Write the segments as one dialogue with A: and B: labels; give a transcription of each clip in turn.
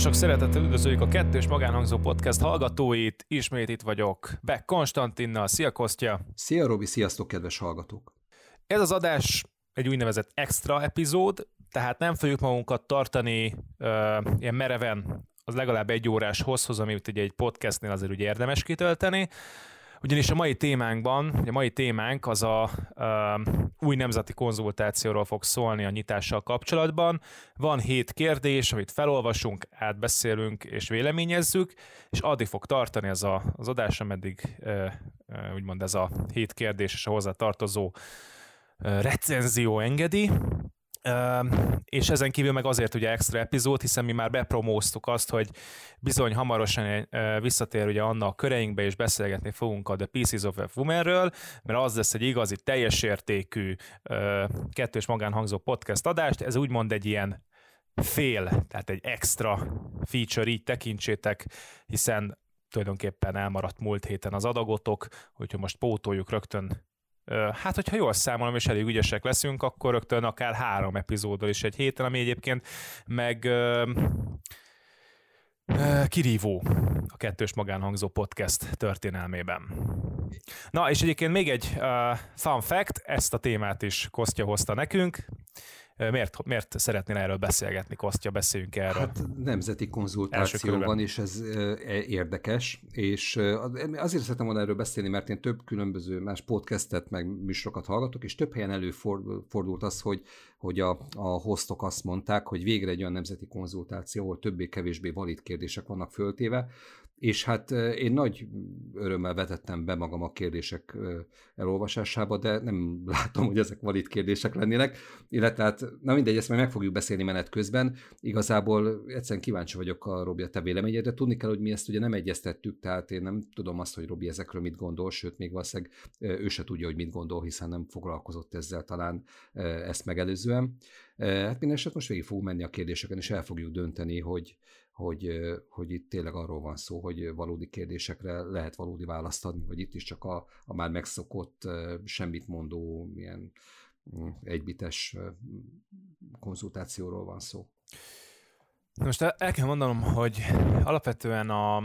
A: Sok szeretettel üdvözöljük a kettős magánhangzó podcast hallgatóit. Ismét itt vagyok Beck Konstantinnal. Szia Kostya!
B: Szia Robi, sziasztok kedves hallgatók!
A: Ez az adás egy úgynevezett extra epizód, tehát nem fogjuk magunkat tartani uh, ilyen mereven az legalább egy órás hosszhoz, amit ugye egy podcastnél azért ugye érdemes kitölteni, ugyanis a mai témánkban, a mai témánk az a, a új nemzeti konzultációról fog szólni a nyitással kapcsolatban. Van hét kérdés, amit felolvasunk, átbeszélünk és véleményezzük, és addig fog tartani ez a, az adás, ameddig e, e, úgymond ez a hét kérdés és a hozzá tartozó recenzió engedi. És ezen kívül meg azért ugye extra epizód, hiszen mi már bepromóztuk azt, hogy bizony hamarosan uh, visszatér ugye Anna a köreinkbe, és beszélgetni fogunk a The Pieces of a Woman-ről, mert az lesz egy igazi, teljes értékű kettős magánhangzó podcast adást, ez úgymond egy ilyen fél, tehát egy extra feature, így tekintsétek, hiszen tulajdonképpen elmaradt múlt héten az adagotok, úgyhogy most pótoljuk rögtön Hát, hogyha jól számolom, és elég ügyesek leszünk, akkor rögtön akár három epizóddal is egy héten, ami egyébként meg kirívó a kettős magánhangzó podcast történelmében. Na, és egyébként még egy uh, fun fact, ezt a témát is Kostya hozta nekünk. Miért, miért szeretnél erről beszélgetni, Kostya, beszéljünk erről? Hát
B: nemzeti konzultáció van, és ez e, érdekes, és azért szeretem volna erről beszélni, mert én több különböző más podcastet, meg műsorokat hallgatok, és több helyen előfordult az, hogy, hogy a, a hostok azt mondták, hogy végre egy olyan nemzeti konzultáció, ahol többé-kevésbé valid kérdések vannak föltéve, és hát én nagy örömmel vetettem be magam a kérdések elolvasásába, de nem látom, hogy ezek valid kérdések lennének, illetve hát, na mindegy, ezt majd meg fogjuk beszélni menet közben. Igazából egyszerűen kíváncsi vagyok a Robi a te véleményedre. Tudni kell, hogy mi ezt ugye nem egyeztettük, tehát én nem tudom azt, hogy Robi ezekről mit gondol, sőt, még valószínűleg ő se tudja, hogy mit gondol, hiszen nem foglalkozott ezzel talán ezt megelőzően. Hát minden most végig fogunk menni a kérdéseken, és el fogjuk dönteni, hogy, hogy, hogy itt tényleg arról van szó, hogy valódi kérdésekre lehet valódi választ adni, vagy itt is csak a, a már megszokott, semmit mondó, ilyen mm, egybites konzultációról van szó.
A: Most el, el kell mondanom, hogy alapvetően a,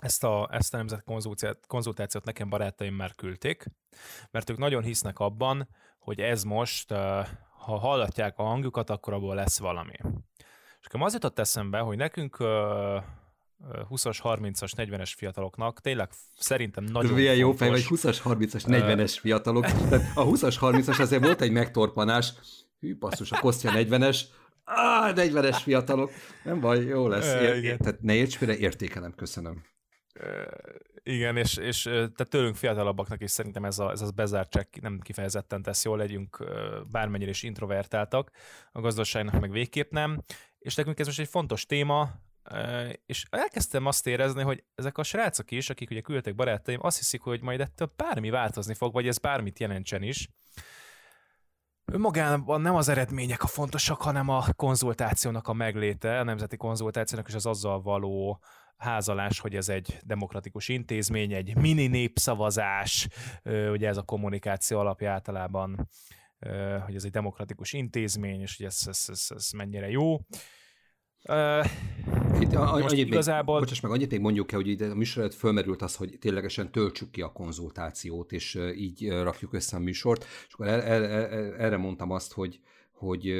A: ezt a, ezt a nemzet konzultációt nekem barátaim már küldték, mert ők nagyon hisznek abban, hogy ez most, ha hallatják a hangjukat, akkor abból lesz valami. És akkor az jutott eszembe, hogy nekünk 20-as, 30-as, 40-es fiataloknak tényleg szerintem nagyon
B: Milyen jó fej, vagy 20-as, 30-as, 40-es fiatalok. Tehát a 20-as, 30-as azért volt egy megtorpanás. Hű, basszus, a Kostya 40-es. Ah, 40-es fiatalok. Nem baj, jó lesz. Ér- tehát ne érts félre, értékelem, köszönöm.
A: Igen, és, és tehát tőlünk fiatalabbaknak is szerintem ez, a, ez az bezártság nem kifejezetten tesz jól, legyünk bármennyire is introvertáltak, a gazdaságnak meg végképp nem, és nekünk ez most egy fontos téma, és elkezdtem azt érezni, hogy ezek a srácok is, akik ugye küldtek barátaim, azt hiszik, hogy majd ettől bármi változni fog, vagy ez bármit jelentsen is. Önmagában nem az eredmények a fontosak, hanem a konzultációnak a megléte, a nemzeti konzultációnak és az azzal való házalás, hogy ez egy demokratikus intézmény, egy mini népszavazás, ugye ez a kommunikáció alapja általában, hogy ez egy demokratikus intézmény, és hogy ez, ez, ez, ez mennyire jó.
B: Itt a, most annyit igazából... Még, bocsáss meg, annyit még mondjuk el, hogy ide a műsor fölmerült az, hogy ténylegesen töltsük ki a konzultációt, és így rakjuk össze a műsort, és akkor erre, erre, erre mondtam azt, hogy, hogy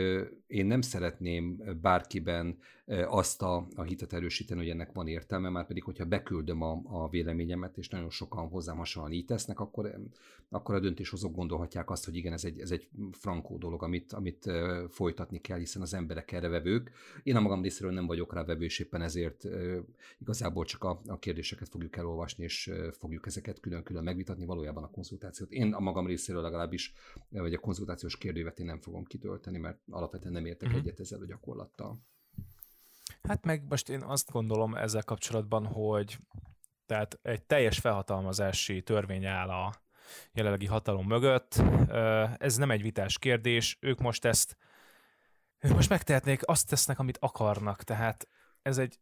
B: én nem szeretném bárkiben azt a, a hitet erősíteni, hogy ennek van értelme, már pedig, hogyha beküldöm a, a véleményemet, és nagyon sokan hozzám hasonlóan így tesznek, akkor, akkor a döntéshozók gondolhatják azt, hogy igen, ez egy, ez egy frankó dolog, amit, amit folytatni kell, hiszen az emberek erre vevők. Én a magam részéről nem vagyok rá vevő, és éppen ezért igazából csak a, a kérdéseket fogjuk elolvasni, és fogjuk ezeket külön-külön megvitatni, valójában a konzultációt. Én a magam részéről legalábbis, vagy a konzultációs kérdővet én nem fogom kitölteni, mert alapvetően nem értek uh-huh. egyet ezzel a gyakorlattal.
A: Hát meg most én azt gondolom ezzel kapcsolatban, hogy tehát egy teljes felhatalmazási törvény áll a jelenlegi hatalom mögött. Ez nem egy vitás kérdés, ők most ezt ők most megtehetnék, azt tesznek, amit akarnak, tehát ez egy...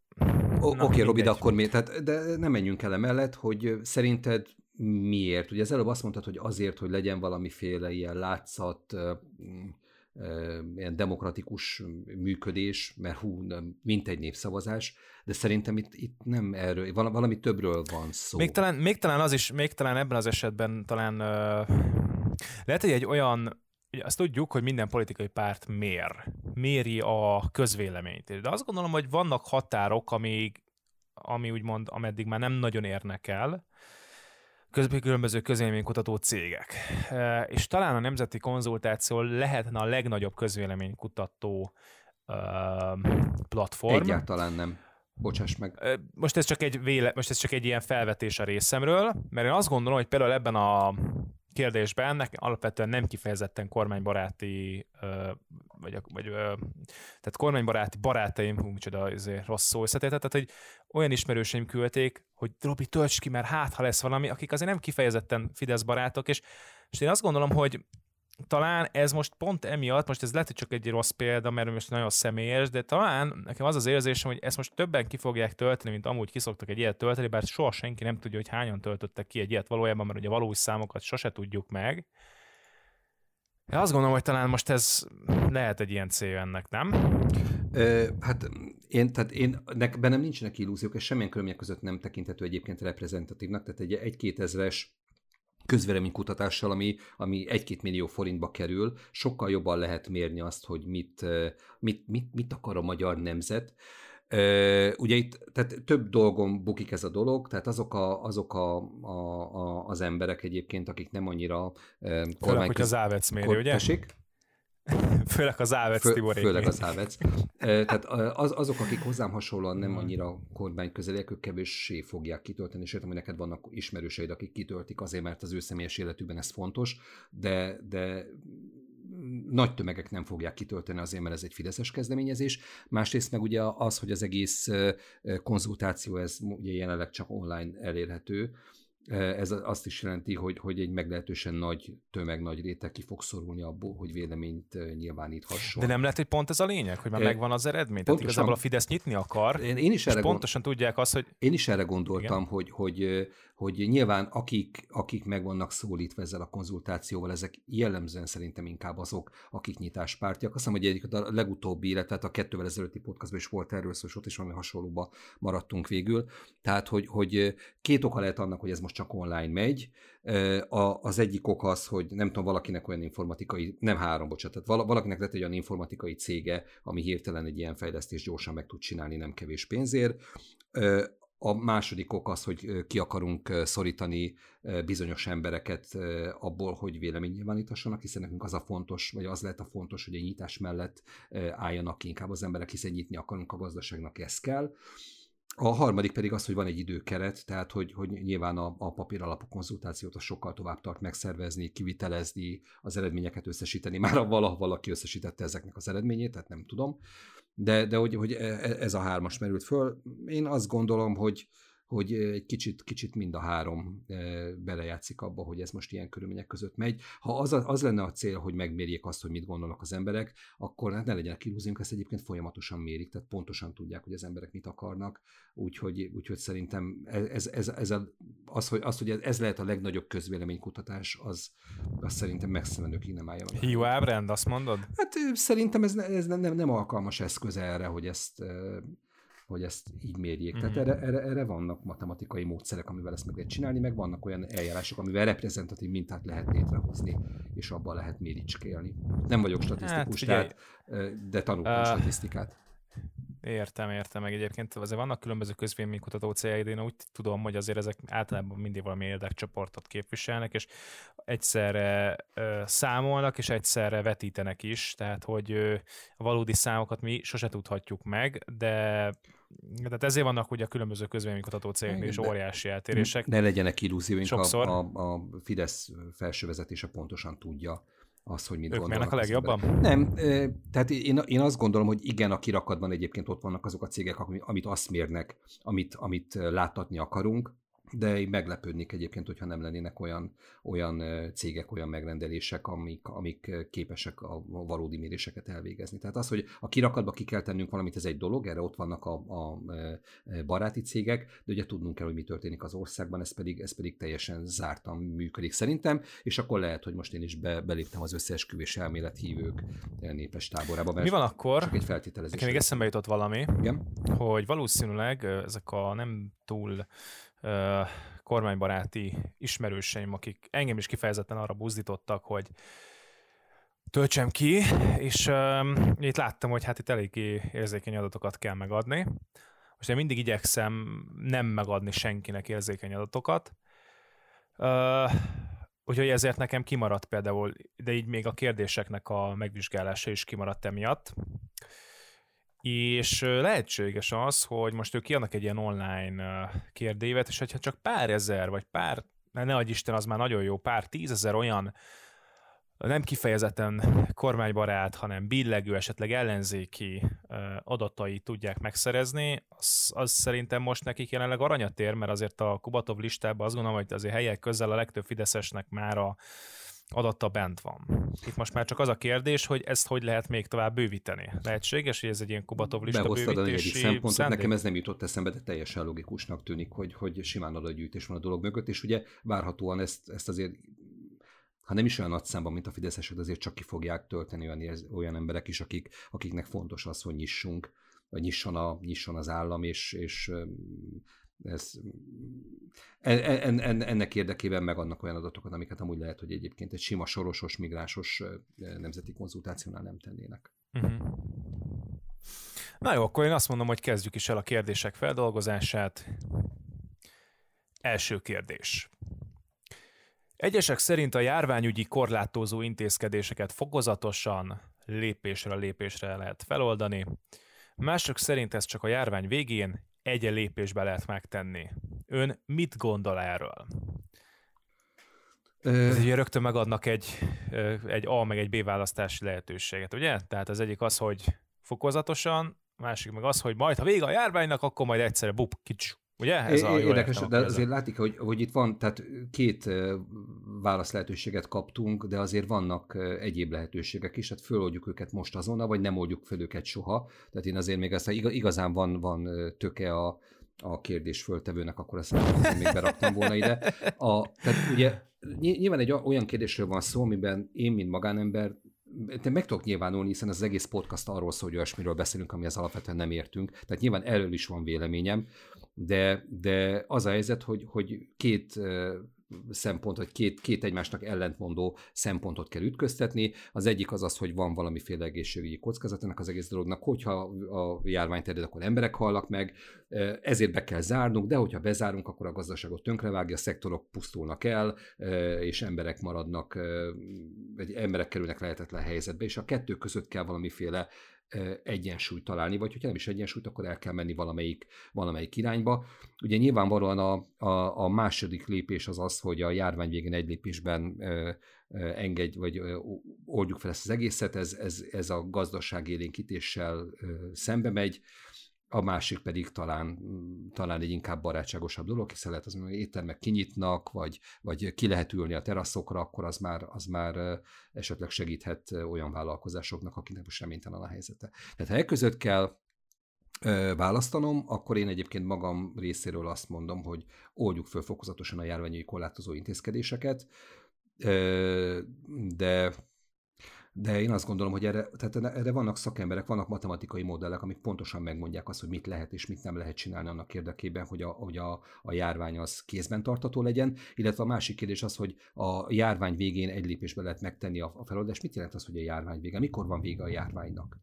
B: Oké, okay, Robi, de akkor miért? Tehát, de nem menjünk el emellett, hogy szerinted miért? Ugye az előbb azt mondtad, hogy azért, hogy legyen valamiféle ilyen látszat, ilyen demokratikus működés, mert hú, mint egy népszavazás, de szerintem itt, itt nem erről, valami többről van szó.
A: Még talán, még talán az is, még talán ebben az esetben talán lehet, hogy egy olyan Ugye azt tudjuk, hogy minden politikai párt mér, méri a közvéleményt. De azt gondolom, hogy vannak határok, amíg, ami úgymond, ameddig már nem nagyon érnek el, különböző közvéleménykutató cégek. És talán a nemzeti konzultáció lehetne a legnagyobb közvéleménykutató platform.
B: Egyáltalán nem. Bocsáss meg.
A: Most ez csak egy véle, most ez csak egy ilyen felvetés a részemről, mert én azt gondolom, hogy például ebben a kérdésben nekem alapvetően nem kifejezetten kormánybaráti, vagy, vagy tehát kormánybaráti barátaim, hú, micsoda azért rossz szó összetétet, tehát hogy olyan ismerőseim küldték, hogy Robi, tölts ki, mert hát, ha lesz valami, akik azért nem kifejezetten Fidesz barátok, és, és én azt gondolom, hogy talán ez most pont emiatt, most ez lehet, hogy csak egy rossz példa, mert most nagyon személyes, de talán nekem az az érzésem, hogy ezt most többen ki fogják tölteni, mint amúgy kiszoktak egy ilyet tölteni, bár soha senki nem tudja, hogy hányan töltöttek ki egy ilyet valójában, mert ugye valós számokat sose tudjuk meg. Én azt gondolom, hogy talán most ez lehet egy ilyen cél ennek, nem?
B: Ö, hát én, tehát én, nek, bennem nincsenek illúziók, és semmilyen körülmények között nem tekinthető egyébként reprezentatívnak, tehát egy egy-két ezres közvéleménykutatással, ami, ami egy-két millió forintba kerül, sokkal jobban lehet mérni azt, hogy mit, mit, mit, mit akar a magyar nemzet. Ugye itt tehát több dolgon bukik ez a dolog, tehát azok, a, azok a, a, a, az emberek egyébként, akik nem annyira.
A: Főleg, hogy az Ávec méri, ugye? Tessék? Főleg az Ávec, Fő, Tiborék.
B: Főleg az Ávec. Tehát az, azok, akik hozzám hasonlóan nem annyira kormány közeliek, ők kevéssé fogják kitölteni, sőt, hogy neked vannak ismerőseid, akik kitöltik azért, mert az ő személyes életükben ez fontos, de, de nagy tömegek nem fogják kitölteni azért, mert ez egy fideszes kezdeményezés. Másrészt meg ugye az, hogy az egész konzultáció, ez ugye jelenleg csak online elérhető, ez azt is jelenti, hogy, hogy egy meglehetősen nagy tömeg, nagy réteg ki fog szorulni abból, hogy véleményt nyilváníthasson.
A: De nem lehet, hogy pont ez a lényeg, hogy már megvan az eredmény? Tehát igazából a Fidesz nyitni akar, én, én is erre pontosan gond... tudják azt, hogy...
B: Én is erre gondoltam, hogy, hogy, hogy nyilván akik, akik meg vannak szólítva ezzel a konzultációval, ezek jellemzően szerintem inkább azok, akik nyitáspártiak. Azt hiszem, hogy egyik a legutóbbi, illetve a kettővel ezelőtti podcastban is volt erről szó, és ott is valami hasonlóba maradtunk végül. Tehát, hogy, hogy két oka lehet annak, hogy ez most csak online megy. A, az egyik ok az, hogy nem tudom, valakinek olyan informatikai, nem három, bocsánat, tehát valakinek lett egy olyan informatikai cége, ami hirtelen egy ilyen fejlesztést gyorsan meg tud csinálni nem kevés pénzért. A második ok az, hogy ki akarunk szorítani bizonyos embereket abból, hogy vélemény nyilvánítassanak, hiszen nekünk az a fontos, vagy az lehet a fontos, hogy a nyitás mellett álljanak inkább az emberek, hiszen nyitni akarunk a gazdaságnak, ez kell. A harmadik pedig az, hogy van egy időkeret, tehát hogy, hogy nyilván a, a papír alapú konzultációt a sokkal tovább tart megszervezni, kivitelezni, az eredményeket összesíteni. Már valaha valaki összesítette ezeknek az eredményét, tehát nem tudom. De, de hogy, hogy e, e, ez a hármas merült föl. Én azt gondolom, hogy, hogy egy kicsit, kicsit mind a három belejátszik abba, hogy ez most ilyen körülmények között megy. Ha az, az lenne a cél, hogy megmérjék azt, hogy mit gondolnak az emberek, akkor hát ne legyenek illúziónk, ezt egyébként folyamatosan mérik, tehát pontosan tudják, hogy az emberek mit akarnak, úgyhogy, úgyhogy szerintem ez, ez, ez a, az, hogy, az, hogy ez lehet a legnagyobb közvéleménykutatás, az, az szerintem messze menőkig nem állja
A: meg. Hiú ábrend, azt mondod?
B: Hát szerintem ez, ez nem, nem alkalmas eszköz erre, hogy ezt hogy ezt így mérjék. Mm-hmm. Tehát erre, erre, erre vannak matematikai módszerek, amivel ezt meg lehet csinálni, meg vannak olyan eljárások, amivel reprezentatív mintát lehet létrehozni, és abban lehet méricskélni. Nem vagyok statisztikus, hát, tehát, de tanultam uh, statisztikát.
A: Értem, értem, meg egyébként azért vannak különböző közvéleménykutató céljaid, én úgy tudom, hogy azért ezek általában mindig valami érdekcsoportot képviselnek, és egyszerre ö, számolnak, és egyszerre vetítenek is, tehát hogy ö, a valódi számokat mi sose tudhatjuk meg, de tehát ezért vannak ugye a különböző közvéleménykutató cégek és óriási eltérések.
B: Ne legyenek illúzióink, a, a, a Fidesz felső vezetése pontosan tudja, az, hogy mit ők gondolnak.
A: a legjobban?
B: Nem, tehát én, én azt gondolom, hogy igen, a kirakatban egyébként ott vannak azok a cégek, amit azt mérnek, amit, amit láttatni akarunk, de én meglepődnék egyébként, hogyha nem lennének olyan, olyan cégek, olyan megrendelések, amik, amik képesek a valódi méréseket elvégezni. Tehát az, hogy a kirakatba ki kell tennünk valamit, ez egy dolog, erre ott vannak a, a baráti cégek, de ugye tudnunk kell, hogy mi történik az országban, ez pedig, ez pedig teljesen zártan működik szerintem, és akkor lehet, hogy most én is be, beléptem az összeesküvés elmélethívők népes táborába.
A: Mi van akkor?
B: Csak egy feltételezés.
A: Nekem még eszembe jutott valami, Igen? hogy valószínűleg ezek a nem túl kormánybaráti ismerőseim, akik engem is kifejezetten arra buzdítottak, hogy töltsem ki, és uh, itt láttam, hogy hát itt eléggé érzékeny adatokat kell megadni. Most én mindig igyekszem nem megadni senkinek érzékeny adatokat, uh, úgyhogy ezért nekem kimaradt például, de így még a kérdéseknek a megvizsgálása is kimaradt emiatt és lehetséges az, hogy most ők kiadnak egy ilyen online kérdévet, és hogyha csak pár ezer, vagy pár, ne adj Isten, az már nagyon jó, pár tízezer olyan nem kifejezetten kormánybarát, hanem billegő, esetleg ellenzéki adatai tudják megszerezni, az, az szerintem most nekik jelenleg aranyat ér, mert azért a Kubatov listában azt gondolom, hogy azért helyek közel a legtöbb fideszesnek már a adata bent van. Itt most már csak az a kérdés, hogy ezt hogy lehet még tovább bővíteni. Lehetséges, hogy ez egy ilyen Kubatov lista
B: Behoztad bővítési a szempontot, szándék? nekem ez nem jutott eszembe, de teljesen logikusnak tűnik, hogy, hogy simán adatgyűjtés van a dolog mögött, és ugye várhatóan ezt, ezt azért ha nem is olyan nagy számban, mint a fideszesek, azért csak ki fogják tölteni olyan, olyan emberek is, akik, akiknek fontos az, hogy nyissunk, vagy nyisson, a, nyisson az állam, és, és ez, en, en, ennek érdekében megadnak olyan adatokat, amiket amúgy lehet, hogy egyébként egy sima sorosos, migránsos nemzeti konzultációnál nem tennének. Uh-huh.
A: Na jó, akkor én azt mondom, hogy kezdjük is el a kérdések feldolgozását. Első kérdés. Egyesek szerint a járványügyi korlátozó intézkedéseket fokozatosan, lépésre lépésre lehet feloldani. Mások szerint ez csak a járvány végén egy lépésbe lehet megtenni. Ön mit gondol erről? Ez ugye rögtön megadnak egy, egy A meg egy B választási lehetőséget, ugye? Tehát az egyik az, hogy fokozatosan, másik meg az, hogy majd, ha vége a járványnak, akkor majd egyszerre bup, kics, Ugye?
B: Ez a Érdekes, de azért látik, hogy, hogy itt van, tehát két válasz lehetőséget kaptunk, de azért vannak egyéb lehetőségek is, hát föloldjuk őket most azonnal, vagy nem oldjuk fel őket soha. Tehát én azért még ezt, igazán van, van töke a, a kérdés föltevőnek, akkor ezt még beraktam volna ide. A, tehát ugye nyilván egy olyan kérdésről van szó, amiben én, mint magánember, te meg tudok nyilvánulni, hiszen az egész podcast arról szól, hogy olyasmiről beszélünk, ami az alapvetően nem értünk. Tehát nyilván erről is van véleményem de, de az a helyzet, hogy, hogy két szempont, vagy két, két egymásnak ellentmondó szempontot kell ütköztetni. Az egyik az az, hogy van valamiféle egészségügyi kockázat ennek az egész dolognak, hogyha a járvány terjed, akkor emberek halnak meg, ezért be kell zárnunk, de hogyha bezárunk, akkor a gazdaságot tönkrevágja, a szektorok pusztulnak el, és emberek maradnak, vagy emberek kerülnek lehetetlen helyzetbe, és a kettő között kell valamiféle egyensúlyt találni, vagy hogyha nem is egyensúlyt, akkor el kell menni valamelyik, valamelyik irányba. Ugye nyilvánvalóan a, a, a második lépés az az, hogy a járvány végén egy lépésben engedj, vagy oldjuk fel ezt az egészet, ez, ez, ez a gazdaság élénkítéssel ö, szembe megy, a másik pedig talán, talán egy inkább barátságosabb dolog, hiszen lehet az, hogy éttermek kinyitnak, vagy, vagy ki lehet ülni a teraszokra, akkor az már, az már esetleg segíthet olyan vállalkozásoknak, akiknek most reménytelen a helyzete. Tehát ha e között kell választanom, akkor én egyébként magam részéről azt mondom, hogy oldjuk föl fokozatosan a járványi korlátozó intézkedéseket, de de én azt gondolom, hogy erre, tehát erre vannak szakemberek, vannak matematikai modellek, amik pontosan megmondják azt, hogy mit lehet és mit nem lehet csinálni annak érdekében, hogy a, hogy a, a járvány az kézben tartató legyen, illetve a másik kérdés az, hogy a járvány végén egy lépésben lehet megtenni a, a feloldást. Mit jelent az, hogy a járvány vége? Mikor van vége a járványnak?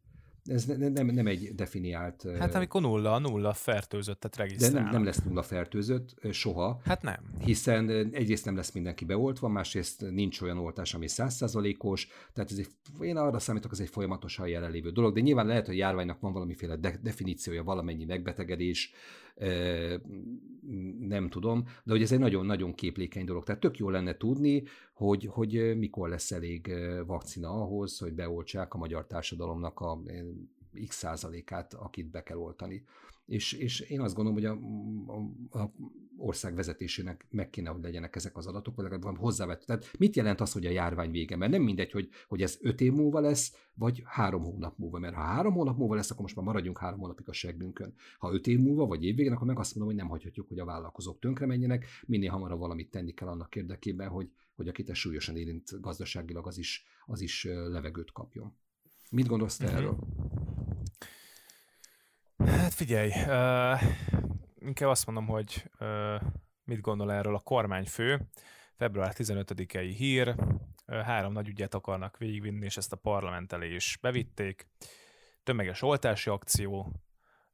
B: Ez ne, nem, nem egy definiált...
A: Hát amikor nulla, nulla fertőzöttet regisztrálnak.
B: De nem, nem lesz nulla fertőzött soha.
A: Hát nem.
B: Hiszen egyrészt nem lesz mindenki beoltva, másrészt nincs olyan oltás, ami százszázalékos, tehát ez egy, én arra számítok, ez egy folyamatosan jelenlévő dolog, de nyilván lehet, hogy járványnak van valamiféle de, definíciója, valamennyi megbetegedés, nem tudom, de hogy ez egy nagyon-nagyon képlékeny dolog. Tehát tök jó lenne tudni, hogy, hogy mikor lesz elég vakcina ahhoz, hogy beoltsák a magyar társadalomnak a x százalékát, akit be kell oltani. És, és én azt gondolom, hogy a, a, a ország vezetésének meg kéne, hogy legyenek ezek az adatok, vagy legalább hozzávett. Tehát mit jelent az, hogy a járvány vége? Mert nem mindegy, hogy, hogy ez öt év múlva lesz, vagy három hónap múlva. Mert ha három hónap múlva lesz, akkor most már maradjunk három hónapig a seggünkön. Ha öt év múlva, vagy évvégén, akkor meg azt mondom, hogy nem hagyhatjuk, hogy a vállalkozók tönkre menjenek, minél hamarabb valamit tenni kell annak érdekében, hogy, hogy akit ez súlyosan érint gazdaságilag, az is, az is levegőt kapjon. Mit gondolsz te uh-huh. erről?
A: Hát figyelj, uh, inkább azt mondom, hogy uh, mit gondol erről a kormányfő. Február 15-i hír, uh, három nagy ügyet akarnak végigvinni, és ezt a parlament elé is bevitték. Tömeges oltási akció,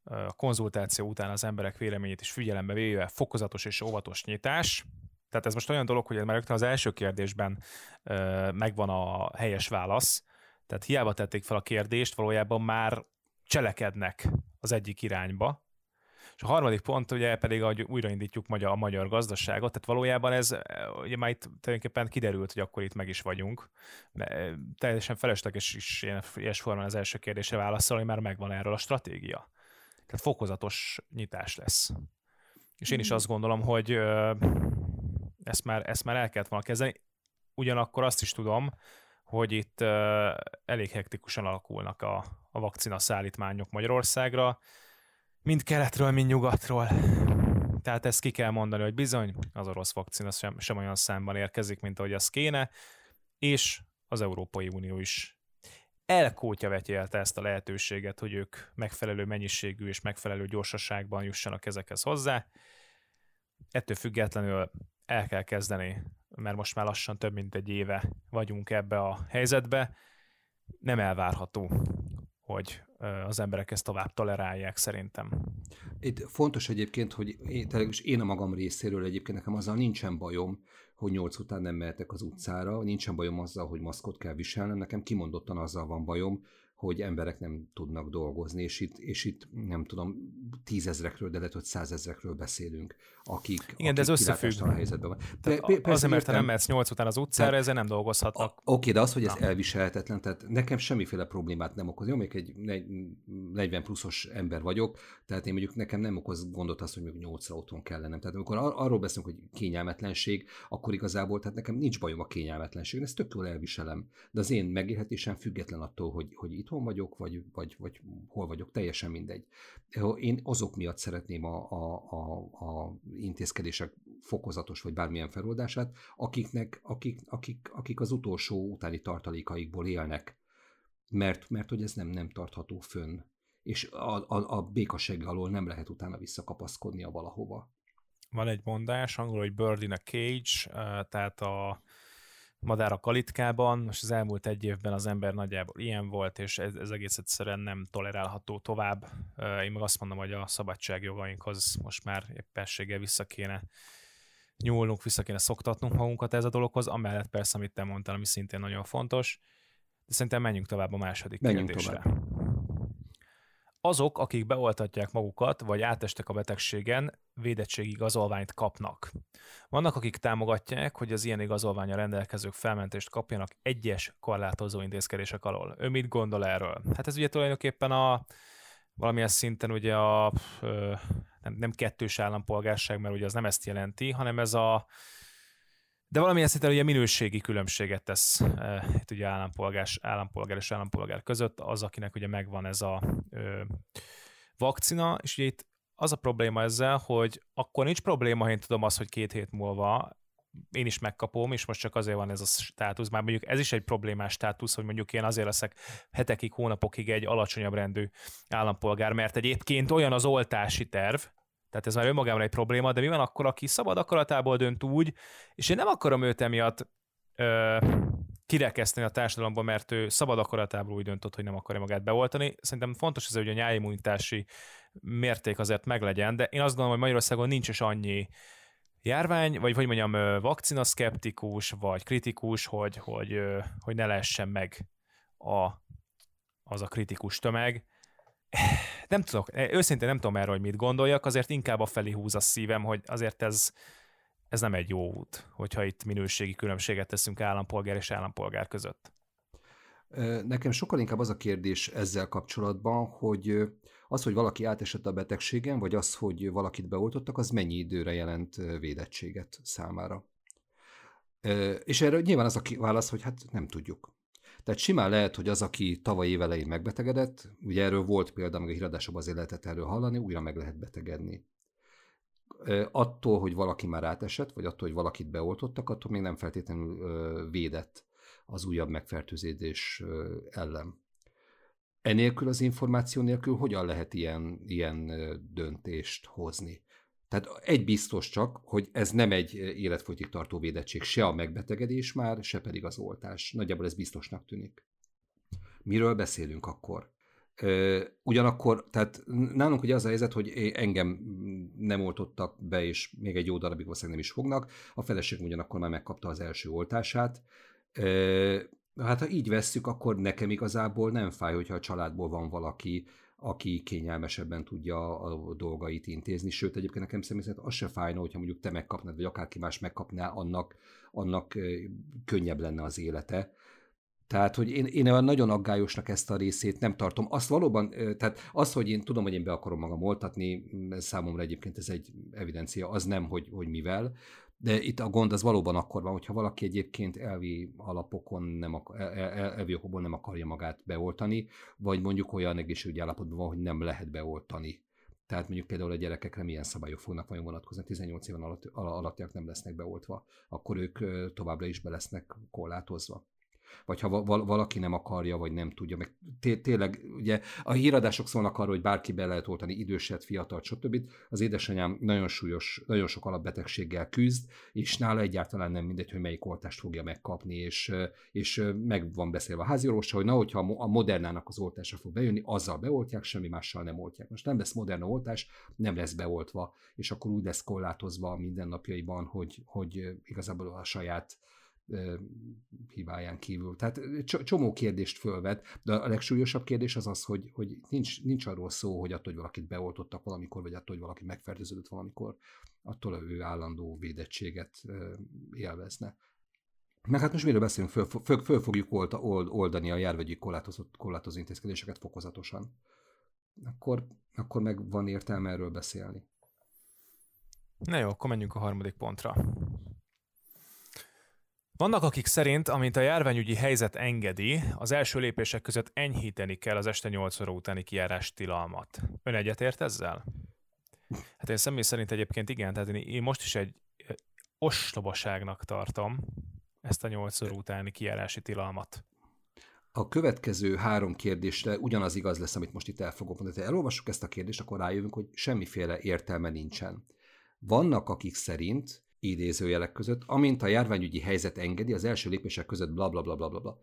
A: a konzultáció után az emberek véleményét is figyelembe véve fokozatos és óvatos nyitás. Tehát ez most olyan dolog, hogy már rögtön az első kérdésben uh, megvan a helyes válasz, tehát hiába tették fel a kérdést, valójában már cselekednek az egyik irányba. És a harmadik pont ugye pedig, hogy újraindítjuk a magyar gazdaságot, tehát valójában ez, ugye már itt tulajdonképpen kiderült, hogy akkor itt meg is vagyunk. De teljesen felesleges is ilyen, ilyes formán az első kérdésre válaszolni, mert megvan erről a stratégia. Tehát fokozatos nyitás lesz. És én is azt gondolom, hogy ezt már, ezt már el kellett volna kezdeni. Ugyanakkor azt is tudom, hogy itt elég hektikusan alakulnak a, a vakcina szállítmányok Magyarországra, mind keletről, mind nyugatról. Tehát ezt ki kell mondani, hogy bizony az orosz vakcina sem, sem olyan számban érkezik, mint ahogy az kéne, és az Európai Unió is elkótya vetjelte ezt a lehetőséget, hogy ők megfelelő mennyiségű és megfelelő gyorsaságban jussanak ezekhez hozzá. Ettől függetlenül el kell kezdeni mert most már lassan több mint egy éve vagyunk ebbe a helyzetbe, nem elvárható, hogy az emberek ezt tovább tolerálják szerintem.
B: Itt fontos egyébként, hogy én, én a magam részéről egyébként nekem azzal nincsen bajom, hogy nyolc után nem mehetek az utcára, nincsen bajom azzal, hogy maszkot kell viselnem, nekem kimondottan azzal van bajom, hogy emberek nem tudnak dolgozni, és itt, és itt nem tudom, tízezrekről, de lehet, hogy százezrekről beszélünk, akik
A: Igen, akik de ez összefügg. A helyzetben van. Persze, azért, mert te nem mehetsz nyolc után az utcára, ezzel nem dolgozhatnak.
B: Oké, okay, de az, hogy ez Na. elviselhetetlen, tehát nekem semmiféle problémát nem okoz. Jó, még egy 40 pluszos ember vagyok, tehát én mondjuk nekem nem okoz gondot az, hogy még nyolcra otthon kell lennem. Tehát amikor ar- arról beszélünk, hogy kényelmetlenség, akkor igazából, tehát nekem nincs bajom a kényelmetlenség, ezt tök jól elviselem. De az én megélhetésem független attól, hogy, hogy itthon vagyok, vagy, vagy, vagy hol vagyok, teljesen mindegy. Én azok miatt szeretném a, a, a, a intézkedések fokozatos vagy bármilyen feloldását, akiknek, akik, akik, akik az utolsó utáni tartalékaikból élnek, mert, mert hogy ez nem, nem tartható fönn, és a, a, a békaseg alól nem lehet utána visszakapaszkodni a valahova.
A: Van egy mondás, angol, hogy bird in a cage, tehát a madár a kalitkában, most az elmúlt egy évben az ember nagyjából ilyen volt, és ez, ez egész egyszerűen nem tolerálható tovább. Én meg azt mondom, hogy a szabadságjogainkhoz most már éppességgel vissza kéne nyúlnunk, vissza kéne szoktatnunk magunkat ez a dologhoz, amellett persze, amit te mondtál, ami szintén nagyon fontos, de szerintem menjünk tovább a második menjünk kérdésre. Tovább. Azok, akik beoltatják magukat, vagy átestek a betegségen, védettségi igazolványt kapnak. Vannak, akik támogatják, hogy az ilyen igazolványa rendelkezők felmentést kapjanak egyes korlátozó intézkedések alól. Ő mit gondol erről? Hát ez ugye tulajdonképpen a valamilyen szinten ugye a nem, nem kettős állampolgárság, mert ugye az nem ezt jelenti, hanem ez a de valamilyen szinten ugye minőségi különbséget tesz e, itt ugye állampolgár, állampolgár és állampolgár között, az, akinek ugye megvan ez a ö, vakcina, és ugye itt az a probléma ezzel, hogy akkor nincs probléma, ha én tudom azt, hogy két hét múlva én is megkapom, és most csak azért van ez a státusz. Már mondjuk ez is egy problémás státusz, hogy mondjuk én azért leszek hetekig, hónapokig egy alacsonyabb rendű állampolgár, mert egyébként olyan az oltási terv, tehát ez már önmagában egy probléma, de mi van akkor, aki szabad akaratából dönt úgy, és én nem akarom őt emiatt ö, kirekeszteni a társadalomban, mert ő szabad akaratából úgy döntött, hogy nem akarja magát beoltani. Szerintem fontos ez, hogy a nyájimmunitási mérték azért meglegyen, de én azt gondolom, hogy Magyarországon nincs is annyi járvány, vagy hogy mondjam, vakcina szkeptikus, vagy kritikus, hogy, hogy, hogy ne lehessen meg a, az a kritikus tömeg. Nem tudok, őszintén nem tudom erről, hogy mit gondoljak, azért inkább a felé húz a szívem, hogy azért ez, ez nem egy jó út, hogyha itt minőségi különbséget teszünk állampolgár és állampolgár között.
B: Nekem sokkal inkább az a kérdés ezzel kapcsolatban, hogy az, hogy valaki átesett a betegségen, vagy az, hogy valakit beoltottak, az mennyi időre jelent védettséget számára. És erre nyilván az a válasz, hogy hát nem tudjuk. Tehát simán lehet, hogy az, aki tavaly évelején megbetegedett, ugye erről volt példa, meg a híradásokban azért lehetett erről hallani, újra meg lehet betegedni. Attól, hogy valaki már átesett, vagy attól, hogy valakit beoltottak, attól még nem feltétlenül védett az újabb megfertőződés ellen. Enélkül az információ nélkül hogyan lehet ilyen, ilyen döntést hozni? Tehát egy biztos csak, hogy ez nem egy életfolytig tartó védettség, se a megbetegedés már, se pedig az oltás. Nagyjából ez biztosnak tűnik. Miről beszélünk akkor? Ugyanakkor, tehát nálunk ugye az a helyzet, hogy engem nem oltottak be, és még egy jó darabig valószínűleg nem is fognak. A feleségem ugyanakkor már megkapta az első oltását. Hát ha így vesszük, akkor nekem igazából nem fáj, hogyha a családból van valaki, aki kényelmesebben tudja a dolgait intézni. Sőt, egyébként nekem személy szerint az se fájna, hogyha mondjuk te megkapnád, vagy akárki más megkapná, annak, annak könnyebb lenne az élete. Tehát, hogy én, én nagyon aggályosnak ezt a részét nem tartom. Azt valóban, tehát az, hogy én tudom, hogy én be akarom magam oltatni, számomra egyébként ez egy evidencia, az nem, hogy, hogy mivel, de itt a gond az valóban akkor van, hogyha valaki egyébként elvi alapokon nem akar, el, el, elvi okokból nem akarja magát beoltani, vagy mondjuk olyan egészségügyi állapotban van, hogy nem lehet beoltani. Tehát mondjuk például a gyerekekre milyen szabályok fognak vajon vonatkozni, 18 éven alatt, alattiak nem lesznek beoltva, akkor ők továbbra is be lesznek korlátozva vagy ha valaki nem akarja, vagy nem tudja, meg tényleg, ugye a híradások szólnak arról, hogy bárki be lehet oltani időset, fiatal, stb. Az édesanyám nagyon súlyos, nagyon sok alapbetegséggel küzd, és nála egyáltalán nem mindegy, hogy melyik oltást fogja megkapni, és, és meg van beszélve a háziorvosa, hogy na, hogyha a modernának az oltása fog bejönni, azzal beoltják, semmi mással nem oltják. Most nem lesz moderna oltás, nem lesz beoltva, és akkor úgy lesz korlátozva a mindennapjaiban, hogy, hogy igazából a saját hibáján kívül. Tehát csomó kérdést fölvet, de a legsúlyosabb kérdés az az, hogy, hogy nincs, nincs arról szó, hogy attól, hogy valakit beoltottak valamikor, vagy attól, hogy valaki megfertőződött valamikor, attól ő állandó védettséget élvezne. Meg hát most miről beszélünk, föl, föl, föl fogjuk old, old, oldani a járvegyi korlátozott, korlátozó intézkedéseket fokozatosan. Akkor, akkor meg van értelme erről beszélni.
A: Na jó, akkor menjünk a harmadik pontra. Vannak, akik szerint, amint a járványügyi helyzet engedi, az első lépések között enyhíteni kell az este 8 óra utáni kijárás tilalmat. Ön egyetért ezzel? Hát én személy szerint egyébként igen, tehát én most is egy ostobaságnak tartom ezt a 8 óra utáni kijárási tilalmat.
B: A következő három kérdésre ugyanaz igaz lesz, amit most itt el fogok mondani. Ha elolvassuk ezt a kérdést, akkor rájövünk, hogy semmiféle értelme nincsen. Vannak, akik szerint idézőjelek között, amint a járványügyi helyzet engedi, az első lépések között bla bla bla bla bla.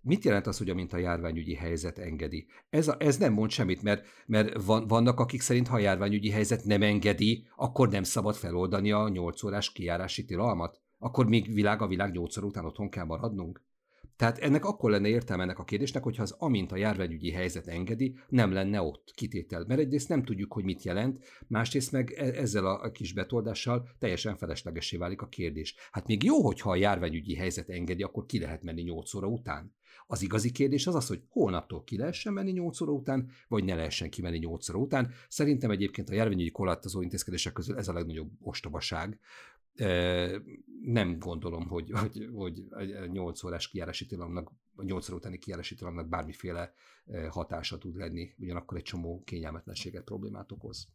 B: Mit jelent az, hogy amint a járványügyi helyzet engedi? Ez, a, ez nem mond semmit, mert, mert van, vannak, akik szerint, ha a járványügyi helyzet nem engedi, akkor nem szabad feloldani a 8 órás kijárási tilalmat? Akkor még világ a világ 8 óra után otthon kell maradnunk? Tehát ennek akkor lenne értelme ennek a kérdésnek, hogyha az amint a járványügyi helyzet engedi, nem lenne ott kitétel. Mert egyrészt nem tudjuk, hogy mit jelent, másrészt meg e- ezzel a kis betoldással teljesen feleslegesé válik a kérdés. Hát még jó, hogyha a járványügyi helyzet engedi, akkor ki lehet menni 8 óra után. Az igazi kérdés az az, hogy holnaptól ki lehessen menni 8 óra után, vagy ne lehessen kimenni 8 óra után. Szerintem egyébként a járványügyi korlátozó intézkedések közül ez a legnagyobb ostobaság, nem gondolom, hogy, hogy, hogy a 8 órás kijárási tilalomnak, a 8 óra utáni kijárási tilalomnak bármiféle hatása tud lenni, ugyanakkor egy csomó kényelmetlenséget, problémát okoz.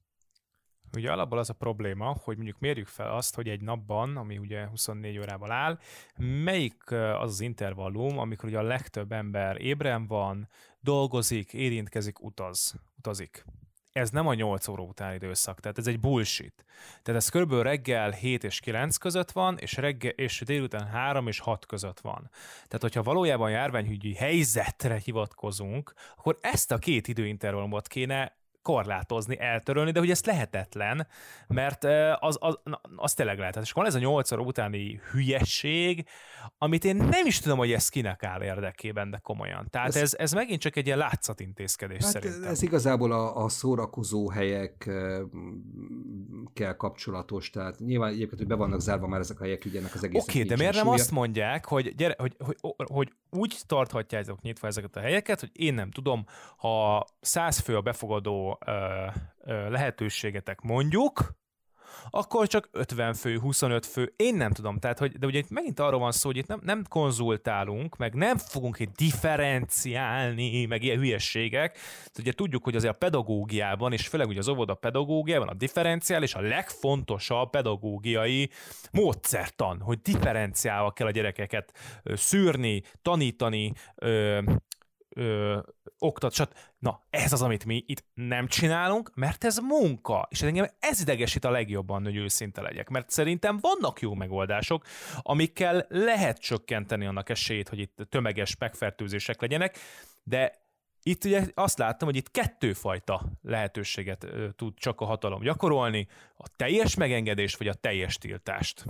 A: Ugye alapból az a probléma, hogy mondjuk mérjük fel azt, hogy egy napban, ami ugye 24 órával áll, melyik az az intervallum, amikor ugye a legtöbb ember ébren van, dolgozik, érintkezik, utaz, utazik ez nem a 8 óra utáni időszak, tehát ez egy bullshit. Tehát ez körülbelül reggel 7 és 9 között van, és, reggel, és délután 3 és 6 között van. Tehát, hogyha valójában járványügyi helyzetre hivatkozunk, akkor ezt a két időintervallumot kéne korlátozni, eltörölni, de hogy ez lehetetlen, mert az, az, az tényleg lehet. És akkor ez a 8 óra utáni hülyesség, amit én nem is tudom, hogy ez kinek áll érdekében, de komolyan. Tehát ez, ez, ez megint csak egy ilyen látszatintézkedés hát szerintem.
B: Ez igazából a, a szórakozó helyek kell kapcsolatos, tehát nyilván egyébként, hogy be vannak zárva már ezek a helyek, ugye ennek az egész.
A: Oké, okay, de miért nem súlya. azt mondják, hogy, gyere, hogy, hogy, hogy úgy tarthatjátok nyitva ezeket a helyeket, hogy én nem tudom, ha száz fő a befogadó ö, ö, lehetőségetek mondjuk, akkor csak 50 fő, 25 fő, én nem tudom. Tehát, hogy, de ugye itt megint arról van szó, hogy itt nem, nem konzultálunk, meg nem fogunk itt differenciálni, meg ilyen hülyességek. Tehát ugye tudjuk, hogy azért a pedagógiában, és főleg ugye az óvoda pedagógiában a differenciál és a legfontosabb pedagógiai módszertan, hogy differenciálva kell a gyerekeket szűrni, tanítani, ö, oktat, stb. Na, ez az, amit mi itt nem csinálunk, mert ez munka. És engem ez idegesít a legjobban, hogy őszinte legyek. Mert szerintem vannak jó megoldások, amikkel lehet csökkenteni annak esélyét, hogy itt tömeges megfertőzések legyenek, de itt ugye azt láttam, hogy itt kettőfajta lehetőséget tud csak a hatalom gyakorolni, a teljes megengedést vagy a teljes tiltást.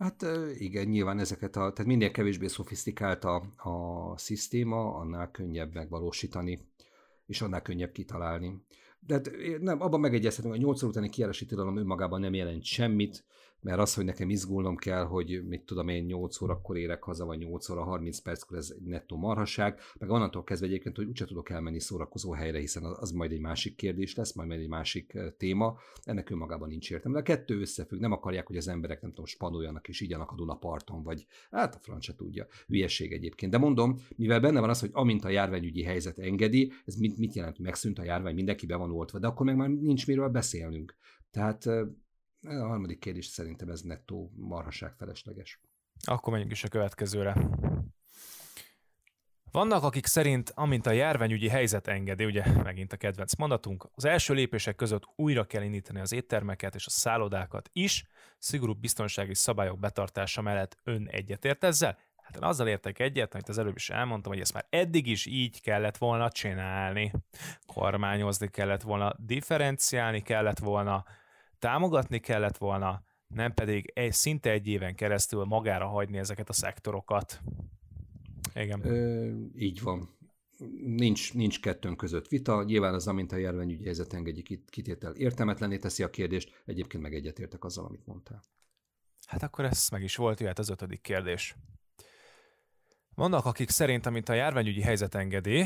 B: Hát igen, nyilván ezeket a, tehát minél kevésbé szofisztikált a, a szisztéma, annál könnyebb megvalósítani, és annál könnyebb kitalálni. De hát nem, abban megegyezhetünk, hogy a 8 utáni kiárási tilalom önmagában nem jelent semmit, mert az, hogy nekem izgulnom kell, hogy mit tudom én 8 órakor érek haza, vagy 8 óra 30 perckor, ez egy nettó marhaság, meg onnantól kezdve egyébként, hogy úgyse tudok elmenni szórakozó helyre, hiszen az majd egy másik kérdés lesz, majd egy másik téma, ennek önmagában nincs értelme. De a kettő összefügg, nem akarják, hogy az emberek nem tudom, spanoljanak és igyanak a Dunaparton, vagy hát a francia tudja, hülyeség egyébként. De mondom, mivel benne van az, hogy amint a járványügyi helyzet engedi, ez mit, mit jelent, megszűnt a járvány, mindenki be van oltva, de akkor meg már nincs miről beszélnünk. Tehát a harmadik kérdés szerintem ez nettó marhaság felesleges.
A: Akkor menjünk is a következőre. Vannak, akik szerint, amint a járványügyi helyzet engedi, ugye megint a kedvenc mondatunk, az első lépések között újra kell indítani az éttermeket és a szállodákat is, szigorú biztonsági szabályok betartása mellett ön egyetért ezzel? Hát én azzal értek egyet, amit az előbb is elmondtam, hogy ezt már eddig is így kellett volna csinálni. Kormányozni kellett volna, differenciálni kellett volna, támogatni kellett volna, nem pedig egy, szinte egy éven keresztül magára hagyni ezeket a szektorokat. Igen. Ö,
B: így van. Nincs, nincs kettőnk között vita. Nyilván az, amint a járványügyi helyzet engedi kitétel értelmetlené teszi a kérdést, egyébként meg egyetértek azzal, amit mondtál.
A: Hát akkor ez meg is volt, jöhet az ötödik kérdés. Vannak, akik szerint, amint a járványügyi helyzet engedi,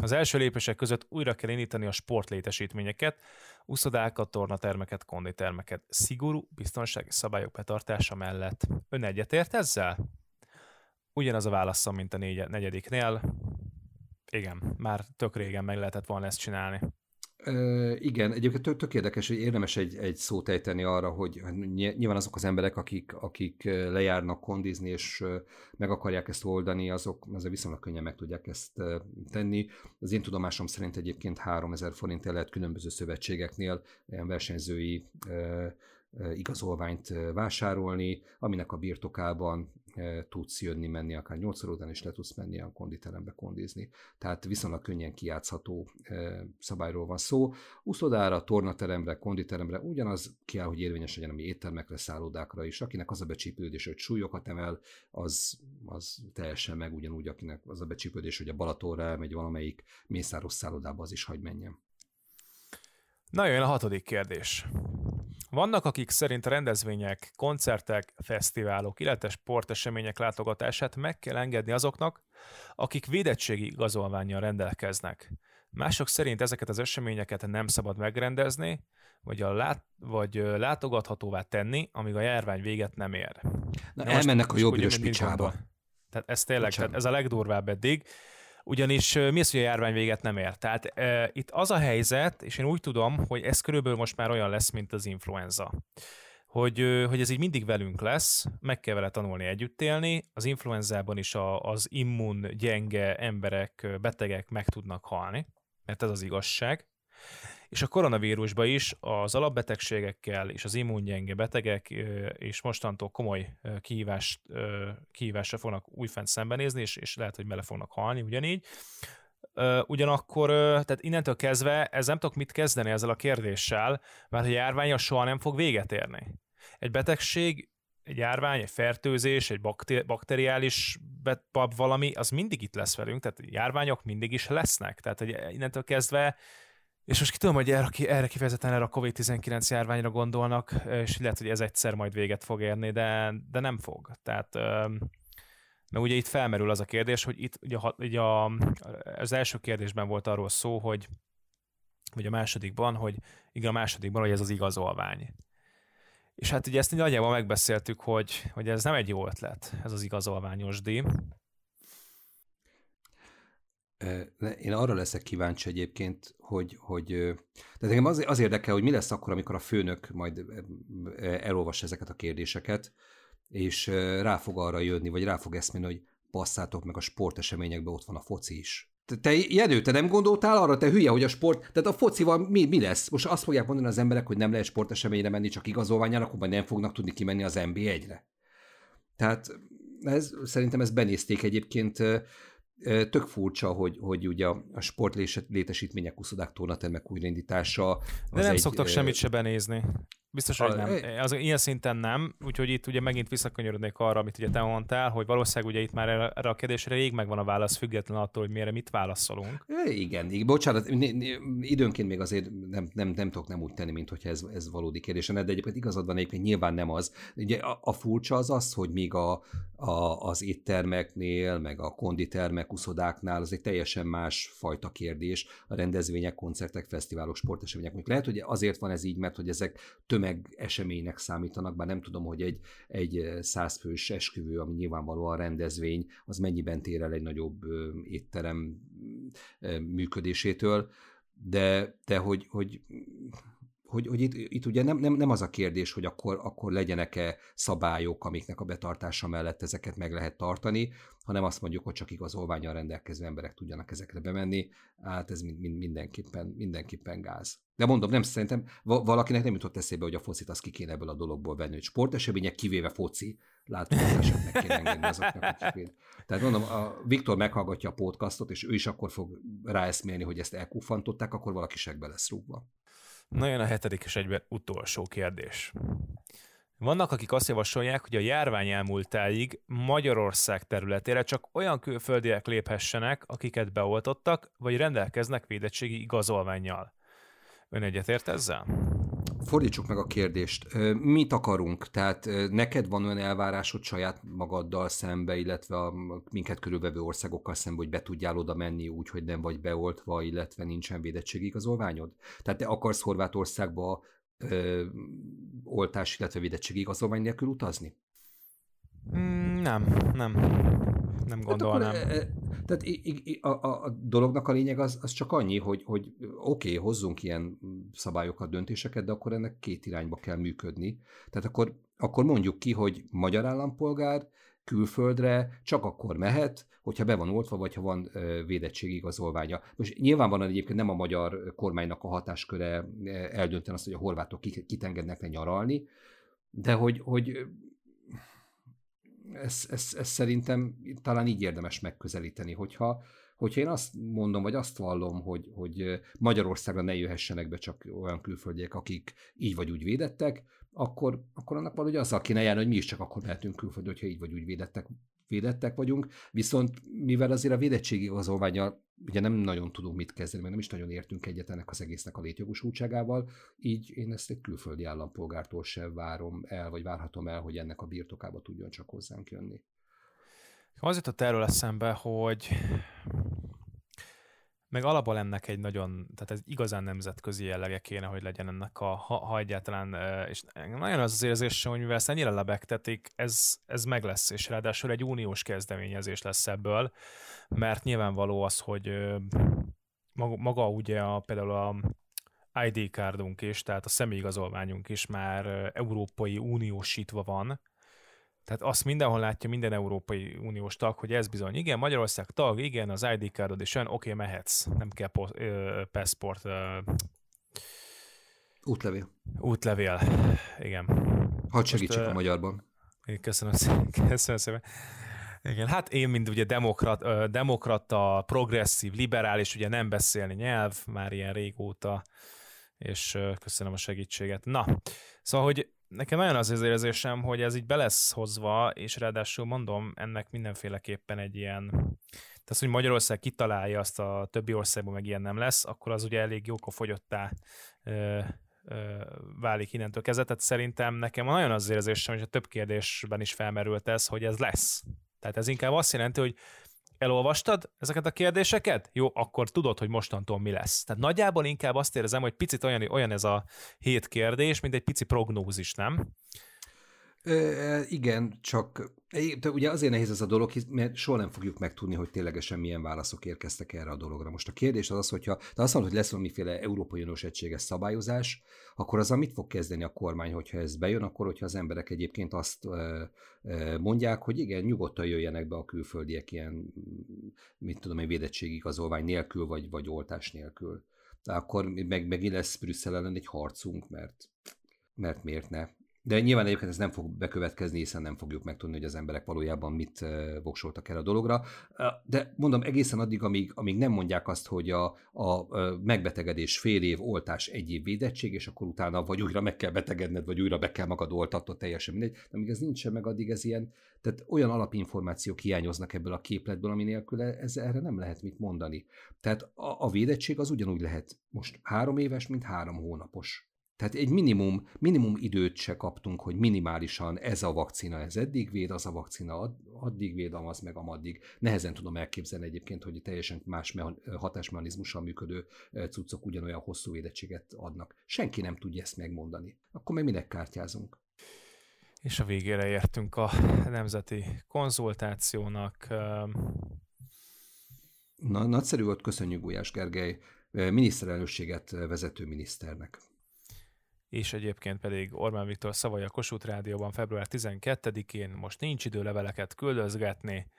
A: az első lépések között újra kell indítani a sportlétesítményeket, uszodákat, tornatermeket, konditermeket, szigorú biztonsági szabályok betartása mellett. Ön egyetért ezzel? Ugyanaz a válaszom, mint a négy- negyediknél. Igen, már tök régen meg lehetett volna ezt csinálni.
B: Igen, egyébként tök, tök érdekes, hogy érdemes egy, egy szót ejteni arra, hogy hát nyilván azok az emberek, akik, akik lejárnak kondizni, és meg akarják ezt oldani, azok azért viszonylag könnyen meg tudják ezt tenni. Az én tudomásom szerint egyébként 3000 forintért lehet különböző szövetségeknél ilyen versenyzői igazolványt vásárolni, aminek a birtokában tudsz jönni, menni, akár 8 után is le tudsz menni a konditerembe kondizni. Tehát viszonylag könnyen kijátszható szabályról van szó. Uszodára, tornateremre, konditeremre ugyanaz kell, hogy érvényes legyen, ami éttermekre, szállodákra is. Akinek az a becsípődés, hogy súlyokat emel, az, az teljesen meg ugyanúgy, akinek az a becsípődés, hogy a Balatonra elmegy valamelyik mészáros szállodába, az is hagy menjen.
A: Na jön a hatodik kérdés. Vannak, akik szerint rendezvények, koncertek, fesztiválok, illetve sportesemények látogatását meg kell engedni azoknak, akik védettségi igazolványjal rendelkeznek. Mások szerint ezeket az eseményeket nem szabad megrendezni, vagy, a lát, vagy látogathatóvá tenni, amíg a járvány véget nem ér.
B: Na, Na elmennek a jobb picsába.
A: Tehát ez tényleg, tehát ez a legdurvább eddig. Ugyanis mi az, hogy a járvány véget nem ér? Tehát e, itt az a helyzet, és én úgy tudom, hogy ez körülbelül most már olyan lesz, mint az influenza. Hogy, hogy ez így mindig velünk lesz, meg kell vele tanulni együtt élni. Az influenzában is a, az immun gyenge emberek, betegek meg tudnak halni, mert ez az igazság és a koronavírusba is az alapbetegségekkel és az immungyenge betegek és mostantól komoly kihívást, kihívásra fognak újfent szembenézni, és, és lehet, hogy bele fognak halni ugyanígy. Ugyanakkor, tehát innentől kezdve ez nem tudok mit kezdeni ezzel a kérdéssel, mert a járvány soha nem fog véget érni. Egy betegség, egy járvány, egy fertőzés, egy bakteriális valami, az mindig itt lesz velünk, tehát járványok mindig is lesznek. Tehát hogy innentől kezdve És most ki tudom, hogy erre, erre kifejezetten erre a COVID-19 járványra gondolnak, és lehet, hogy ez egyszer majd véget fog érni, de, de nem fog. Tehát mert ugye itt felmerül az a kérdés, hogy itt ugye, ugye a, az első kérdésben volt arról szó, hogy vagy a másodikban, hogy igen, a másodikban, hogy ez az igazolvány. És hát ugye ezt nagyjából megbeszéltük, hogy, hogy ez nem egy jó ötlet, ez az igazolványos díj.
B: Én arra leszek kíváncsi egyébként, hogy, hogy de engem az, az érdekel, hogy mi lesz akkor, amikor a főnök majd elolvassa ezeket a kérdéseket, és rá fog arra jönni, vagy rá fog eszmélni, hogy passzátok meg a sporteseményekben ott van a foci is. Te Jenő, te nem gondoltál arra, te hülye, hogy a sport, tehát a focival mi, mi lesz? Most azt fogják mondani az emberek, hogy nem lehet sporteseményre menni, csak igazolványán, akkor majd nem fognak tudni kimenni az NB1-re. Tehát ez, szerintem ezt benézték egyébként tök furcsa, hogy, hogy ugye a sport létesítmények, uszodák, tornatermek újraindítása.
A: De nem egy, szoktak semmit se benézni. Biztos, hogy nem. Az, ilyen szinten nem, úgyhogy itt ugye megint visszakanyarodnék arra, amit ugye te mondtál, hogy valószínűleg ugye itt már erre a kérdésre rég megvan a válasz, független attól, hogy mire mit válaszolunk.
B: Igen, igen, bocsánat, időnként még azért nem, nem, nem tudok nem úgy tenni, mint hogyha ez, ez valódi kérdés de egyébként igazad van egyébként nyilván nem az. Ugye a, a furcsa az az, hogy még a, a, az éttermeknél, meg a konditermek, uszodáknál az egy teljesen más fajta kérdés. A rendezvények, koncertek, fesztiválok, sportesemények. Lehet, hogy azért van ez így, mert hogy ezek tömeg eseménynek számítanak, bár nem tudom, hogy egy, egy százfős esküvő, ami nyilvánvalóan rendezvény, az mennyiben tér el egy nagyobb étterem működésétől, de, de hogy, hogy hogy, hogy itt, itt ugye nem, nem, nem az a kérdés, hogy akkor, akkor legyenek-e szabályok, amiknek a betartása mellett ezeket meg lehet tartani, hanem azt mondjuk, hogy csak igazolványal rendelkező emberek tudjanak ezekre bemenni, hát ez mind, mind, mindenképpen, mindenképpen gáz. De mondom, nem szerintem valakinek nem jutott eszébe, hogy a focit az ki kéne ebből a dologból venni, hogy sportesemények kivéve foci, látogatását meg kéne engedni azoknak, akik Tehát mondom, a Viktor meghallgatja a podcastot, és ő is akkor fog ráeszmélni, hogy ezt elkufantották, akkor valaki segbe lesz rúgva.
A: Na jön a hetedik és egyben utolsó kérdés. Vannak, akik azt javasolják, hogy a járvány elmúltáig Magyarország területére csak olyan külföldiek léphessenek, akiket beoltottak, vagy rendelkeznek védettségi igazolványjal. Ön egyetért ezzel?
B: Fordítsuk meg a kérdést. Mit akarunk? Tehát neked van olyan elvárásod saját magaddal szembe, illetve a minket körülvevő országokkal szembe, hogy be tudjál oda menni úgy, hogy nem vagy beoltva, illetve nincsen védettségigazolványod? Tehát te akarsz Horvátországba ö, oltás, illetve védettségigazolvány nélkül utazni?
A: Mm, nem, nem nem gondolnám. Hát akkor,
B: tehát a, a, a dolognak a lényeg az, az csak annyi, hogy, hogy oké, okay, hozzunk ilyen szabályokat, döntéseket, de akkor ennek két irányba kell működni. Tehát akkor, akkor mondjuk ki, hogy magyar állampolgár külföldre csak akkor mehet, hogyha be van oltva, vagy ha van védettségigazolványa. Most nyilvánvalóan egyébként nem a magyar kormánynak a hatásköre eldönteni azt, hogy a horvátok kit engednek le nyaralni, de hogy, hogy ez, ez, ez szerintem talán így érdemes megközelíteni, hogyha, hogyha én azt mondom, vagy azt vallom, hogy, hogy Magyarországra ne jöhessenek be csak olyan külföldiek, akik így vagy úgy védettek, akkor, akkor annak valahogy azzal kéne járni, hogy mi is csak akkor mehetünk külföldre, hogyha így vagy úgy védettek, védettek vagyunk, viszont mivel azért a védettségi igazolványa ugye nem nagyon tudunk mit kezdeni, mert nem is nagyon értünk egyet ennek az egésznek a létjogosultságával, így én ezt egy külföldi állampolgártól sem várom el, vagy várhatom el, hogy ennek a birtokába tudjon csak hozzánk jönni.
A: Az jutott erről eszembe, hogy meg alapból ennek egy nagyon, tehát ez igazán nemzetközi jellege kéne, hogy legyen ennek a, ha, ha egyáltalán, és nagyon az az érzésem, hogy mivel ezt ennyire lebegtetik, ez, ez meg lesz, és ráadásul egy uniós kezdeményezés lesz ebből, mert nyilvánvaló az, hogy maga, maga ugye a, például a ID cardunk is, tehát a személyigazolványunk is már Európai Uniósítva van, tehát azt mindenhol látja minden Európai Uniós tag, hogy ez bizony, igen, Magyarország tag, igen, az ID cardod is olyan, oké, okay, mehetsz, nem kell po- ö, passport. Ö,
B: útlevél.
A: Útlevél, igen.
B: Hadd segítsek Most, a magyarban.
A: Köszönöm szépen. Köszönöm szépen. Igen, hát én, mint ugye demokrat, demokrata, progresszív, liberális, ugye nem beszélni nyelv, már ilyen régóta, és köszönöm a segítséget. Na, szóval, hogy nekem nagyon az érzésem, hogy ez így be lesz hozva, és ráadásul mondom, ennek mindenféleképpen egy ilyen, tehát hogy Magyarország kitalálja azt a többi országban meg ilyen nem lesz, akkor az ugye elég jókofogyottá ö, ö, válik innentől kezdve. Tehát szerintem nekem nagyon az érzésem, hogy a több kérdésben is felmerült ez, hogy ez lesz. Tehát ez inkább azt jelenti, hogy elolvastad ezeket a kérdéseket? Jó, akkor tudod, hogy mostantól mi lesz. Tehát nagyjából inkább azt érzem, hogy picit olyan, olyan ez a hét kérdés, mint egy pici prognózis, nem?
B: Igen, csak de ugye azért nehéz ez a dolog, mert soha nem fogjuk megtudni, hogy ténylegesen milyen válaszok érkeztek erre a dologra. Most a kérdés az az, hogyha te azt mondod, hogy lesz valamiféle Európai Uniós egységes szabályozás, akkor az mit fog kezdeni a kormány, hogyha ez bejön, akkor hogyha az emberek egyébként azt mondják, hogy igen, nyugodtan jöjjenek be a külföldiek ilyen, mit tudom egy védettségigazolvány nélkül, vagy, vagy oltás nélkül. De akkor meg, meg lesz Brüsszel ellen egy harcunk, mert mert miért ne? De nyilván egyébként ez nem fog bekövetkezni, hiszen nem fogjuk megtudni, hogy az emberek valójában mit voksoltak el a dologra. De mondom, egészen addig, amíg, amíg nem mondják azt, hogy a, a megbetegedés fél év, oltás egy év védettség, és akkor utána vagy újra meg kell betegedned, vagy újra be kell magad oltatod, teljesen mindegy. De amíg ez nincsen meg, addig ez ilyen, tehát olyan alapinformációk hiányoznak ebből a képletből, ami nélkül ez, erre nem lehet mit mondani. Tehát a, a védettség az ugyanúgy lehet most három éves, mint három hónapos. Tehát egy minimum, minimum időt se kaptunk, hogy minimálisan ez a vakcina, ez eddig véd, az a vakcina addig véd, az meg amaddig. Nehezen tudom elképzelni egyébként, hogy teljesen más hatásmechanizmussal működő cuccok ugyanolyan hosszú védettséget adnak. Senki nem tudja ezt megmondani. Akkor meg minek kártyázunk?
A: És a végére értünk a nemzeti konzultációnak.
B: Na, nagyszerű volt, köszönjük Gulyás Gergely, miniszterelnökséget vezető miniszternek
A: és egyébként pedig Orbán Viktor szavai a Kossuth Rádióban február 12-én most nincs idő leveleket küldözgetni,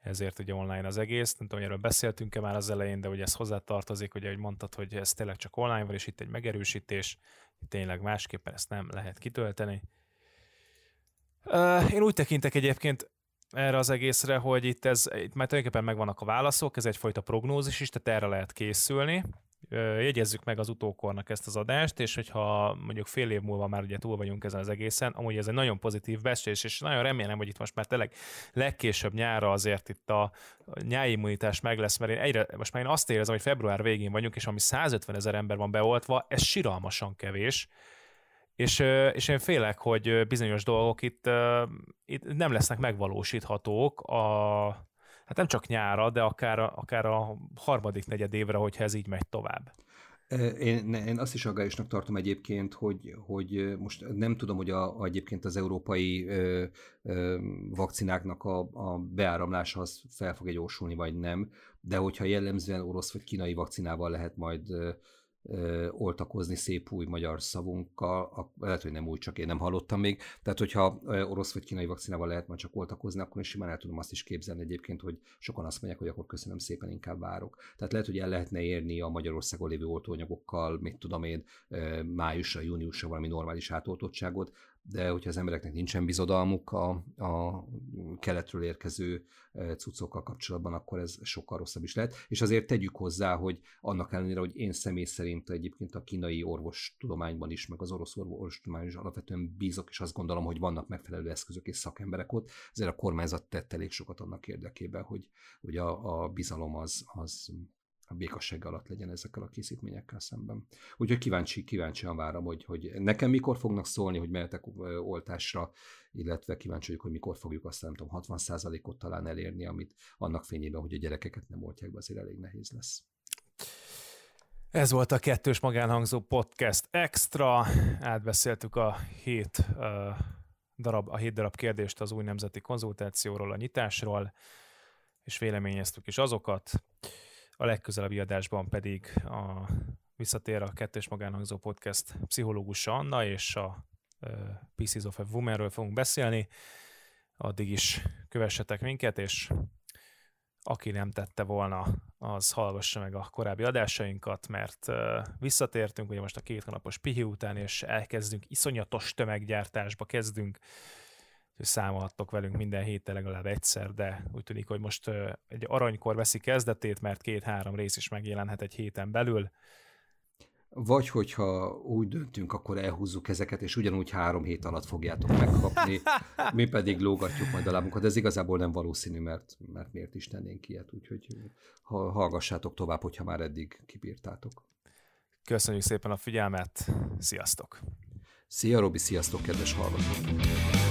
A: ezért ugye online az egész. Nem tudom, erről beszéltünk-e már az elején, de ugye ez hozzá tartozik, ugye, hogy mondtad, hogy ez tényleg csak online van, és itt egy megerősítés, tényleg másképpen ezt nem lehet kitölteni. Én úgy tekintek egyébként erre az egészre, hogy itt ez, itt már tulajdonképpen megvannak a válaszok, ez egyfajta prognózis is, tehát erre lehet készülni jegyezzük meg az utókornak ezt az adást, és hogyha mondjuk fél év múlva már ugye túl vagyunk ezen az egészen, amúgy ez egy nagyon pozitív beszélés, és nagyon remélem, hogy itt most már tényleg legkésőbb nyára azért itt a nyári immunitás meg lesz, mert én egyre, most már én azt érzem, hogy február végén vagyunk, és ami 150 ezer ember van beoltva, ez siralmasan kevés, és, és én félek, hogy bizonyos dolgok itt, itt nem lesznek megvalósíthatók a, hát nem csak nyára, de akár a, akár a harmadik negyed évre, hogyha ez így megy tovább.
B: Én, én azt is aggályosnak tartom egyébként, hogy, hogy most nem tudom, hogy a, a egyébként az európai ö, ö, vakcináknak a, a beáramlása az fel fog gyorsulni, vagy nem, de hogyha jellemzően orosz vagy kínai vakcinával lehet majd ö, oltakozni szép új magyar szavunkkal, lehet, hogy nem új, csak én nem hallottam még. Tehát, hogyha orosz vagy kínai vakcinával lehet majd csak oltakozni, akkor is simán el tudom azt is képzelni egyébként, hogy sokan azt mondják, hogy akkor köszönöm szépen, inkább várok. Tehát lehet, hogy el lehetne érni a Magyarországon lévő oltóanyagokkal, mit tudom én, májusra, júniusra valami normális átoltottságot, de hogyha az embereknek nincsen bizodalmuk a, a keletről érkező cuccokkal kapcsolatban, akkor ez sokkal rosszabb is lehet. És azért tegyük hozzá, hogy annak ellenére, hogy én személy szerint egyébként a kínai orvostudományban is, meg az orosz orvostudományban is alapvetően bízok, és azt gondolom, hogy vannak megfelelő eszközök és szakemberek ott, ezért a kormányzat tett elég sokat annak érdekében, hogy, hogy a, a bizalom az, az a békasság alatt legyen ezekkel a készítményekkel szemben. Úgyhogy kíváncsi, kíváncsian várom, hogy, hogy nekem mikor fognak szólni, hogy mehetek oltásra, illetve kíváncsi vagyok, hogy mikor fogjuk azt nem tudom, 60%-ot talán elérni, amit annak fényében, hogy a gyerekeket nem oltják be, azért elég nehéz lesz.
A: Ez volt a kettős magánhangzó podcast extra. Átbeszéltük a hét darab, a hét darab kérdést az új nemzeti konzultációról, a nyitásról, és véleményeztük is azokat. A legközelebbi adásban pedig a visszatér a kettős magánhangzó podcast pszichológusa Anna, és a Pieces of a Womanről fogunk beszélni. Addig is kövessetek minket, és aki nem tette volna, az hallgassa meg a korábbi adásainkat, mert visszatértünk ugye most a két hónapos pihi után, és elkezdünk, iszonyatos tömeggyártásba kezdünk, számolhattok velünk minden héten legalább egyszer, de úgy tűnik, hogy most egy aranykor veszi kezdetét, mert két-három rész is megjelenhet egy héten belül.
B: vagy hogyha úgy döntünk, akkor elhúzzuk ezeket, és ugyanúgy három hét alatt fogjátok megkapni, mi pedig lógatjuk majd a lábunkat. Ez igazából nem valószínű, mert, mert miért is tennénk ilyet, úgyhogy ha, hallgassátok tovább, hogyha már eddig kibírtátok.
A: Köszönjük szépen a figyelmet, sziasztok!
B: Szia Robi, sziasztok kedves hallgatók!